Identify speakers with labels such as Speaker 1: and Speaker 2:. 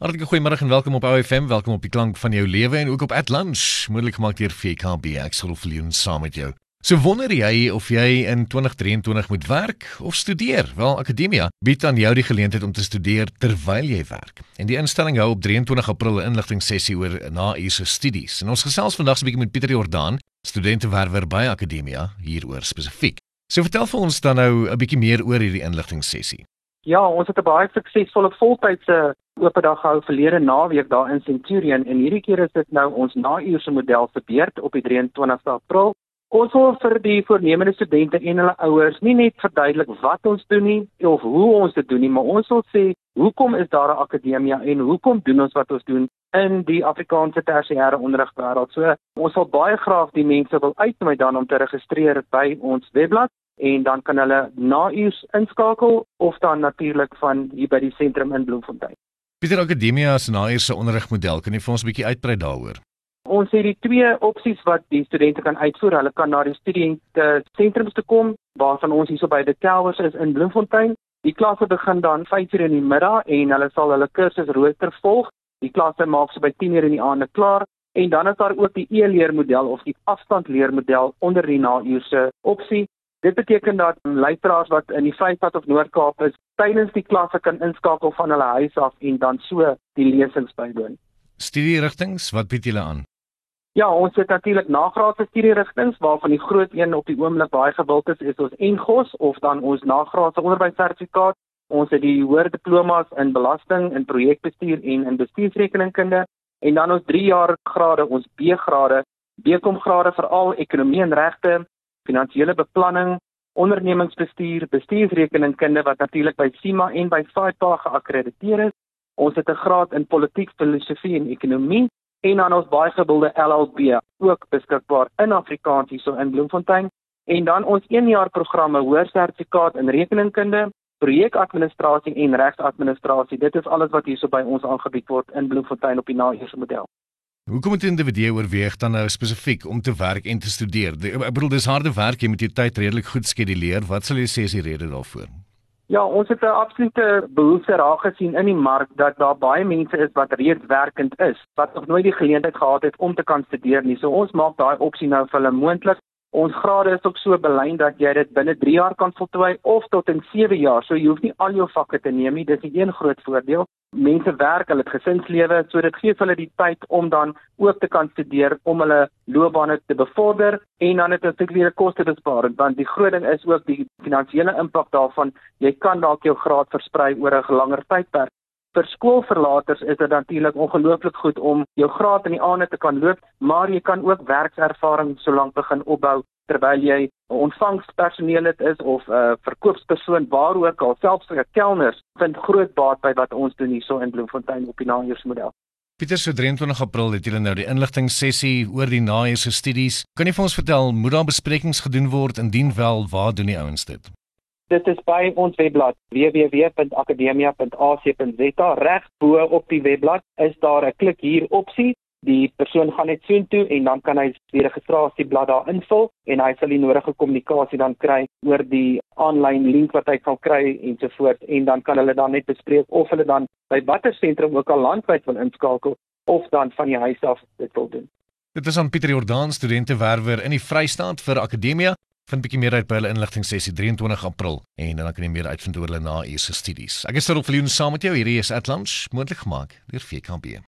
Speaker 1: Hartlike goeiemôre en welkom op OFM. Welkom op die klank van jou lewe en ook op Atlanch, moontlik gemaak deur VKB. Ek sal verloon saam met jou. So wonder jy of jy in 2023 moet werk of studeer? Wel, Akademia bied aan jou die geleentheid om te studeer terwyl jy werk. En die instelling hou op 23 April 'n inligtingsessie oor na-uurse studies. En ons gesels vandag so 'n bietjie met Pieter Jordaan, studentewerwer by Akademia hieroor spesifiek. So vertel vir ons dan nou 'n bietjie meer oor hierdie inligtingsessie.
Speaker 2: Ja, ons het 'n baie suksesvolle voltydse oop dag gehou verlede naweek daar in Centurion en hierdie keer is dit nou ons na-uurse model se beurt op die 23 April. Ons wil vir die voornemende studente en hulle ouers nie net verduidelik wat ons doen nie of hoe ons dit doen nie, maar ons wil sê hoekom is daar 'n akademie en hoekom doen ons wat ons doen in die Afrikaanse tersiêre onderrigwêreld. So ons wil baie graag die mense wil uitnooi dan om te registreer by ons webblad en dan kan hulle na uur inskakel of dan natuurlik van hier by die sentrum in Bloemfontein.
Speaker 1: Pieter Akademia se na uur se onderrigmodel, kan jy vir ons 'n bietjie uitbrei daaroor?
Speaker 2: Ons het die twee opsies wat die studente kan uitvoer. Hulle kan na die studente sentrums toe kom waarvan ons hierso by die Kelvers is in Bloemfontein. Die klasse begin dan 5:00 in die middag en hulle sal hulle kursus rooster volg. Die klasse maak so by 10:00 in die aande klaar en dan is daar ook die e-leermodel of die afstandleermodel onder die na-uurse opsie Dit beteken dat luisteraars wat in die Vrystaat of Noord-Kaap is, tydens die klasse kan inskakel van hulle huis af en dan so die lesings bywoon.
Speaker 1: Studierigtings, wat bied julle aan?
Speaker 2: Ja, ons het natuurlik nagraadse studierigtings waarvan die groot een op die oomblik baie gewild is, is ons NGOS of dan ons nagraadse onderwyssertifikaat. Ons het die hoër diplomas in belasting, in projekbestuur en in bestuursrekeningkunde en dan ons 3 jaar grade, ons B-grade, BCom grade veral ekonomie en regte, finansiële beplanning, ondernemingsbestuur, bestuursrekeningkunde wat natuurlik by CIMA en by FIPA geakkrediteer is. Ons het 'n graad in politiek filosofie en ekonomie en dan ons baie gebilde LLB ook beskikbaar in Afrikaans hierso in Bloemfontein en dan ons 1 jaar programme hoër sertifikaat in rekeningkunde, projekadministrasie en regsadministrasie. Dit is alles wat hierso by ons aangebied word in Bloemfontein op die na-eerste model.
Speaker 1: Hoekom moet 'n individu oorweeg dan nou spesifiek om te werk en te studeer? Ek bedoel dis harde werk, jy moet jou tyd redelik goed skeduleer. Wat sal jy sê is die rede daarvoor?
Speaker 2: Ja, ons het 'n absolute behoefte raak gesien in die mark dat daar baie mense is wat reeds werkend is, wat nog nooit die geleentheid gehad het om te kan studeer nie. So ons maak daai opsie nou vir hulle moontlik. Ons grade is ook so belyn dat jy dit binne 3 jaar kan voltooi of tot in 7 jaar. So jy hoef nie al jou vakke te neem nie. Dis 'n een groot voordeel mense werk, hulle het gesinslewe, so dit gee hulle die tyd om dan ook te kan studeer om hulle loopbane te bevorder en dan het dit weer 'n koste besparing want die groot ding is ook die finansiële impak daarvan. Jy kan dalk jou graad versprei oor 'n langer tydperk. Vir skoolverlaters is dit natuurlik ongelooflik goed om jou graad in die aande te kan loop, maar jy kan ook werkservaring solank begin opbou terwyl jy 'n ontvangspersoneel het is of 'n verkoopspersoon waar ook al selfs vir kelners vind groot baat by wat ons doen hierso in Bloemfontein op die nahuursmodel.
Speaker 1: Pieter so 23 April het julle nou die inligting sessie oor die nahuurse studies. Kan jy vir ons vertel moet daar besprekings gedoen word indien wel waar doen die ouens dit?
Speaker 2: Dit is by ons webblad www.akademia.ac.za reg bo op die webblad is daar 'n klik hier opsie die persoon gaan net soontoe en dan kan hy die registrasieblad daar invul en hy sal die nodige kommunikasie dan kry oor die aanlyn link wat hy kan kry ensovoorts en dan kan hulle dan net bespreek of hulle dan by watter sentrum ook al landwyd wil inskakel of dan van die huis af dit wil doen.
Speaker 1: Dit is aan Pieter Jordaan studentewerwer in die Vrystaat vir Akademia vind bietjie meer uit by hulle inligting sessie 23 April en dan kan jy meer uitvind oor hulle na eerste studies. Ek is Cyril Viljoen saam met jou hierdie is Atlantis moontlik gemaak deur VKB.